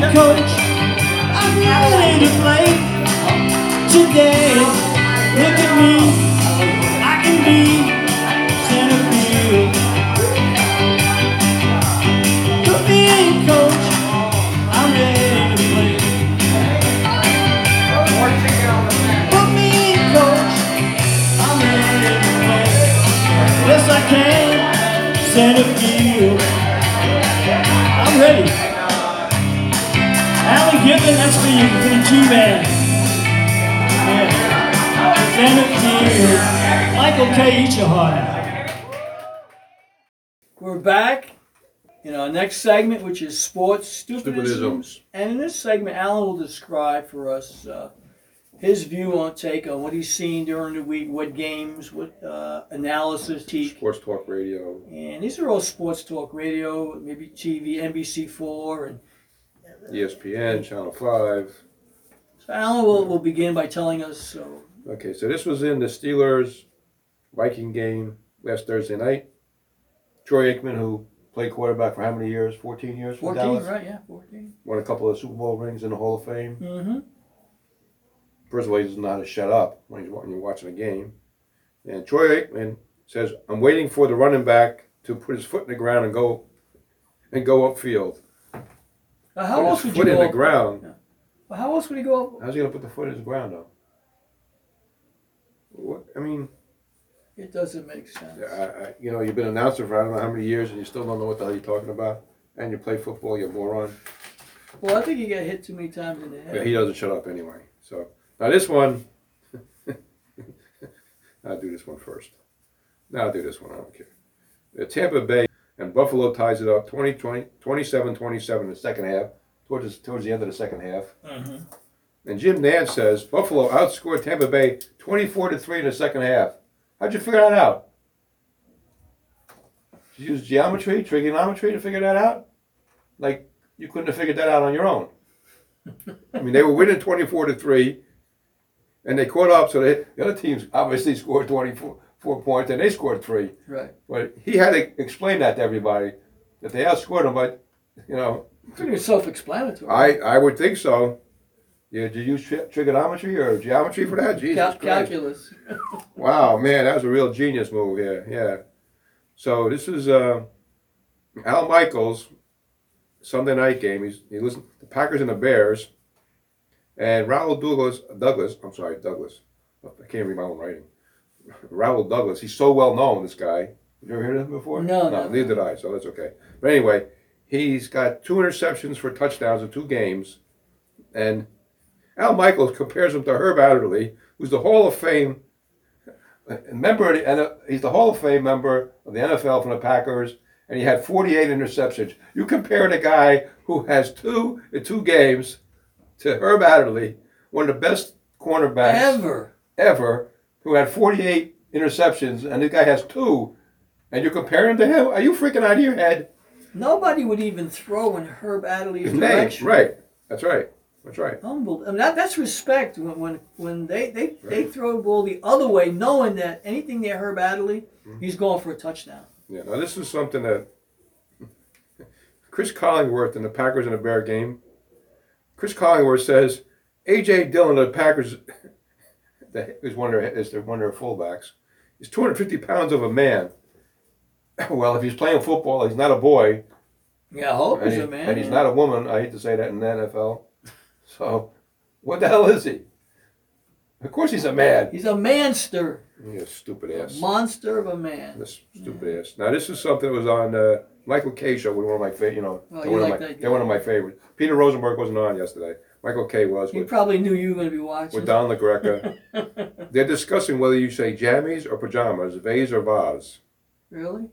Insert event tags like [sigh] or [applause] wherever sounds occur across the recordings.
coach, I'm ready to play today. Look at me, I can be center field. Put me in, coach, I'm ready to play. Put me in, coach, I'm ready to play. Yes, I can, center field. I'm ready. Alan Gibbon, that's for you, for the G-Man. Yeah. Center. Michael Kay. Eat your heart out. We're back in our next segment, which is sports stupidisms. Stupidisms. And in this segment, Alan will describe for us uh, his view on take on what he's seen during the week, what games, what uh, analysis he Sports talk radio. and these are all sports talk radio, maybe TV, NBC4. And ESPN, Channel 5. so Alan will, will begin by telling us so Okay, so this was in the Steelers Viking game last Thursday night. Troy Aikman, who played quarterback for how many years? 14 years for 14, Dallas. right? Yeah, 14. Won a couple of Super Bowl rings in the Hall of Fame. Mm-hmm. First of all, he doesn't know how to shut up when, he's, when you're watching a game. And Troy Aikman says, I'm waiting for the running back to put his foot in the ground and go and go upfield. Uh, how put else would you foot in go? the up- ground. Well, how else would he go? Up? How's he to put the foot in the ground, though? What, I mean, It doesn't make sense. I, I, you know, you've been an announcer for I don't know how many years, and you still don't know what the hell you're talking about. And you play football, you're moron. Well, I think he got hit too many times in the head. Yeah, he doesn't shut up anyway. So now this one, [laughs] I'll do this one first. No, I'll do this one. I don't care. The Tampa Bay and Buffalo ties it up 20, 20, 27 27 in the second half, towards the, towards the end of the second half. Mhm. And Jim Nantz says Buffalo outscored Tampa Bay 24 to 3 in the second half. How'd you figure that out? Did you use geometry, trigonometry to figure that out? Like you couldn't have figured that out on your own. [laughs] I mean, they were winning 24 to 3, and they caught up, so they, the other teams obviously scored 24 four points, and they scored three. Right. But he had to explain that to everybody that they outscored them, but, you know, Pretty self-explanatory. I, I would think so. Yeah, did you use tri- trigonometry or geometry for that? Jesus Cal- calculus. [laughs] Wow, man, that was a real genius move here. Yeah. So this is uh, Al Michaels Sunday night game. He's he listen the Packers and the Bears, and Raul Douglas. Douglas, I'm sorry, Douglas. I can't read my own writing. Raul Douglas. He's so well known. This guy. You ever heard of him before? No, no, no. neither did I. So that's okay. But anyway, he's got two interceptions for touchdowns in two games, and Al Michaels compares him to Herb Adderley, who's the Hall of Fame uh, member. Of the, N- he's the Hall of Fame member of the NFL from the Packers, and he had 48 interceptions. You compare the guy who has two in two games to Herb Adderley, one of the best cornerbacks Ever. ever, who had 48 interceptions, and this guy has two, and you're comparing him to him? Are you freaking out of your head? Nobody would even throw in Herb Adderley's His name, direction. right? That's right. That's right. Humble. I mean, that, that's respect when when, when they, they, they throw the ball the other way, knowing that anything near Herb Adderley, Mm-hmm. he's going for a touchdown. Yeah. Now this is something that [laughs] Cris Collinsworth in the Packers and the Bear game. Cris Collinsworth says AJ Dillon of the Packers, that is one of their, is their one of their fullbacks, is 250 pounds of a man. [clears throat] Well, if he's playing football, he's not a boy, Yeah, I hope he's he- a man. and he's not a woman. I hate to say that in the NFL. [laughs] So, what the hell is he? Of course, he's a man. He's a manster, You stupid a ass. monster of a man. This stupid ass. Now this is something that was on uh, Michael Kay show, one of my favorite. You know, Oh, they're, you one like of my, that they're one of my favorites. Peter Rosenberg wasn't on yesterday. Michael Kay was He with, probably knew you were going to be watching. with Don LaGreca. [laughs] they're discussing whether you say jammies or pajamas, vase or vase. really?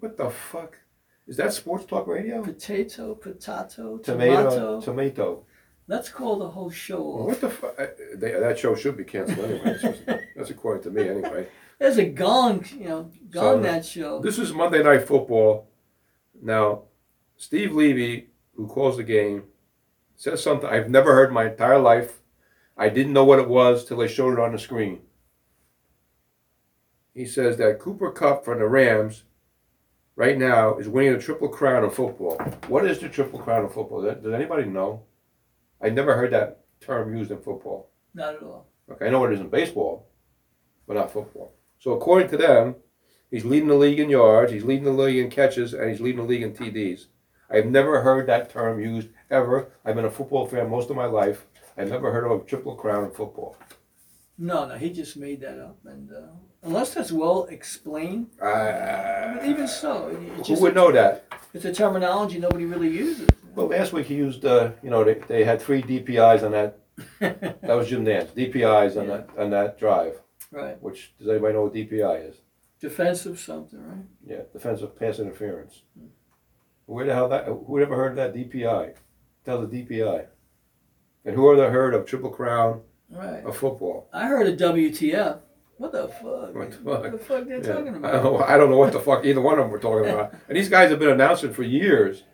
What the fuck? Is that sports talk radio? Potato, potato, Tomato, tomato. tomato. Let's call the whole show off. what the fuck? That show should be canceled anyway. That's- That's according to me anyway. [laughs] There's a gong, you know, gong that show. This is Monday Night Football. Now, Steve Levy, who calls the game, says something I've never heard in my entire life. I didn't know what it was till they showed it on the screen. He says that Cooper Kupp from the Rams right now is winning the triple crown of football. What is the triple crown of football? Does does anybody know? I never heard that term used in football. Not at all. Okay, I know what it is in baseball, but not football. So according to them, he's leading the league in yards, he's leading the league in catches, and he's leading the league in TDs. I've never heard that term used ever. I've been a football fan most of my life. I've never heard of a triple crown in football. No, no, he just made that up, and uh, unless that's well explained, Uh, but even so, it- it's who just would know that? it's a terminology nobody really uses. Well, last week he used, uh, you know, they, they had three DPIs on that. [laughs] That was Jim Nantz. DPIs on that on that drive. right, Which does anybody know what DPI is? defensive something, right? Yeah, defensive pass interference. Where the hell that? Who ever heard of that DPI? Tell the DPI. And who ever heard of triple crown Right. of football? I heard of WTF. What the fuck? What the What fuck? the fuck they're Yeah. talking I don't, about? know, I don't know what the fuck either one of them were talking about. [laughs] And these guys have been announcing for years.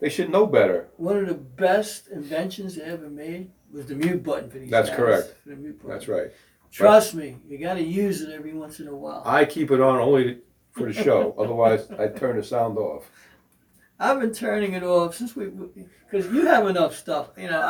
They should know better. One of the best inventions they ever made was the mute button for these That's guys. correct. The mute button. That's right. Trust me, you got to use it every once in a while. I keep it on only for the show. [laughs] Otherwise, I turn the sound off. I've been turning it off since we, because you have enough stuff. You know,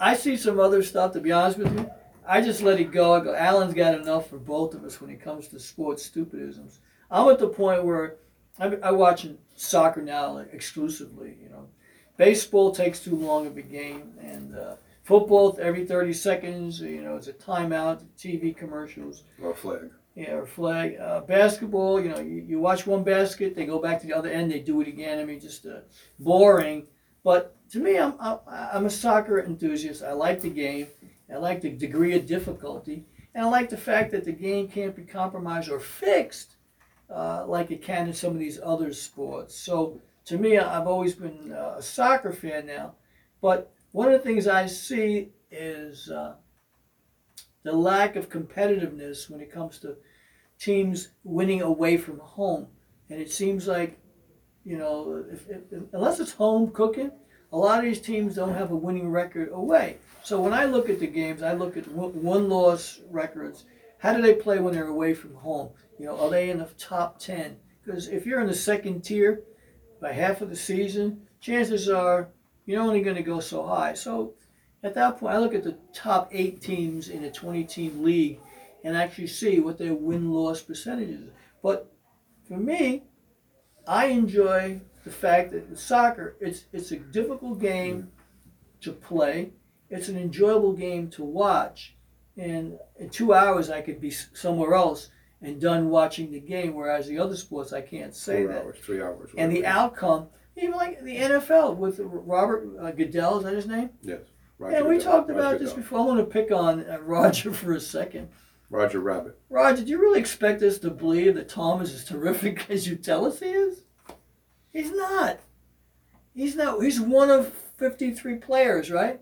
I, I see some other stuff. To be honest with you, I just let it go. I go. Alan's got enough for both of us when it comes to sports stupidisms. I'm at the point where I'm I watching soccer now like, exclusively. You know, baseball takes too long of a game, and uh, football every 30 seconds. You know, it's a timeout, TV commercials. Or a flag. Yeah, or flag. Uh, basketball, you know, you, you watch one basket, they go back to the other end, they do it again. I mean, just uh, boring. But to me, I'm, I'm, a soccer enthusiast. I like the game. I like the degree of difficulty. And I like the fact that the game can't be compromised or fixed uh, like it can in some of these other sports. So to me, I've always been uh, a soccer fan now. But one of the things I see is uh, the lack of competitiveness when it comes to teams winning away from home. And it seems like, you know, if, if, unless it's home cooking, a lot of these teams don't have a winning record away. So when I look at the games, I look at one loss records. How do they play when they're away from home? You know, are they in the top 10? Because if you're in the second tier by half of the season, chances are you're only going to go so high. So at that point, I look at the top eight teams in a 20 team league and actually see what their win loss percentages. are. But for me, I enjoy the fact that soccer it's it's a difficult game to play. It's an enjoyable game to watch, and in two hours I could be somewhere else and done watching the game. Whereas the other sports I can't say Four that. hours, three hours. And the outcome, even like the NFL with Robert uh, Goodell, is that his name? Yes. Yeah, we Goodell. talked Roger about this Goodell. before. I want to pick on uh, Roger [laughs] for a second. Roger Rabbit. Roger, do you really expect us to believe that Tom is as terrific [laughs] as you tell us he is? He's not. He's not. He's one of 53 players, right?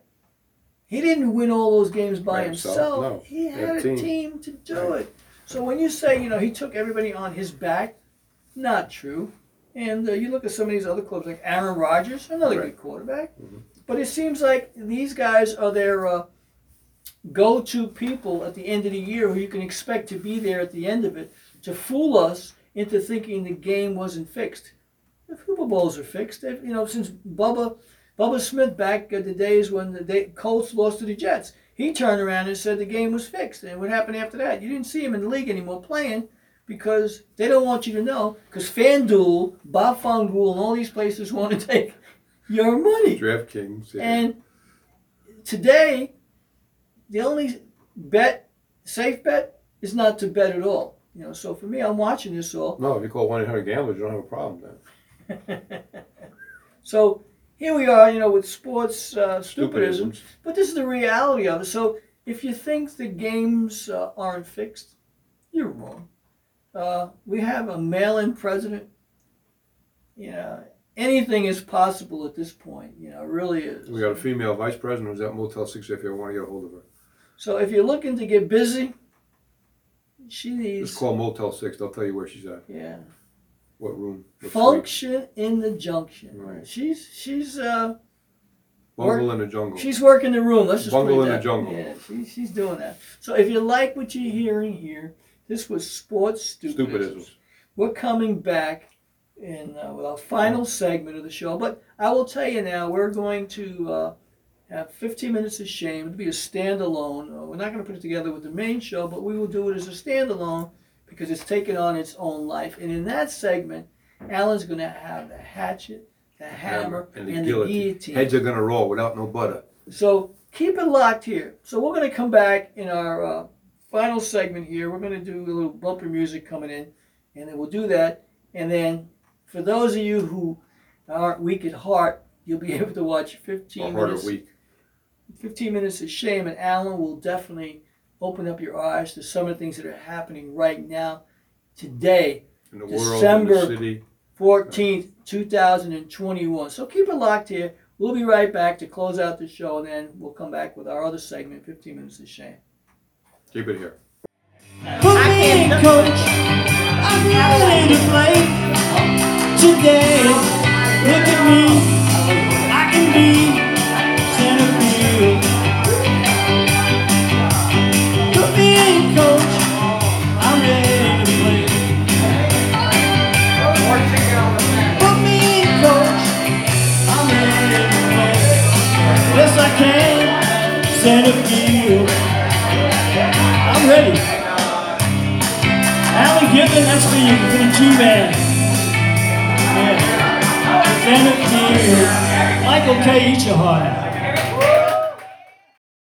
He didn't win all those games by By himself. himself, no. He had a team. to do it. So when you say, you know, he took everybody on his back, not true. And uh, you look at some of these other clubs like Aaron Rodgers, another Right. good quarterback. But it seems like these guys are their uh, go-to people at the end of the year who you can expect to be there at the end of it to fool us into thinking the game wasn't fixed. The Super Bowls are fixed. They've, you know, since Bubba, Bubba Smith back at the days when the day, Colts lost to the Jets, he turned around and said the game was fixed. And what happened after that? You didn't see him in the league anymore playing because they don't want you to know. Because FanDuel, Bob Fanduel, and all these places [laughs] want to take your money. DraftKings. Yeah. And today, the only bet, safe bet, is not to bet at all. You know, so for me, I'm watching this all. no, if you call 1 800 Gamblers, you don't have a problem then. [laughs] so here we are, you know, with sports uh, stupidism. Stupidisms. But this is the reality of it. So if you think the games uh, aren't fixed, you're wrong. Uh, we have a mail-in president. You know, anything is possible at this point. You know, it really is. We got a female vice president who's at Motel 6 if you want to get a hold of her. So if you're looking to get busy, she needs Just call Motel 6. They'll tell you where she's at. yeah What room. What suite. function in the junction. Right. She's she's uh Bungle in the jungle. she's working the room. Let's just Bungle put it in the that- jungle. Yeah, she, she's doing that. So if you like what you're hearing here, this was sports stupidism. Stupidisms. We're coming back in uh, with our final segment of the show. But I will tell you now, we're going to uh, have 15 minutes of shame. It'll be a standalone. Uh, we're not going to put it together with the main show, but we will do it as a standalone because it's taken on its own life. And in that segment, Alan's going to have the hatchet, the hammer, and and, the the guillotine. Heads are gonna roll without no butter. So keep it locked here. So we're going to come back in our uh, final segment here. We're going to do a little bumper music coming in, and then we'll do that. And then for those of you who aren't weak at heart, you'll be [laughs] able to watch 15 Or harder minutes. week. 15 minutes of shame, and Alan will definitely open up your eyes to some of the things that are happening right now, today, In the world, in December- the city. 14th, 2021. So keep it locked here. We'll be right back to close out the show, and then we'll come back with our other segment, 15 minutes of shame. Keep it here. Put me in, coach. I'm ready to play Look at me. I can be center field. Put me in, coach. I'm ready to play. Put me in, coach. I'm ready to play. Yes, I can. I'm ready. Alan Gibbon, that's for you, for the G-Man. Yeah. Center. Michael Kay. Ichihara.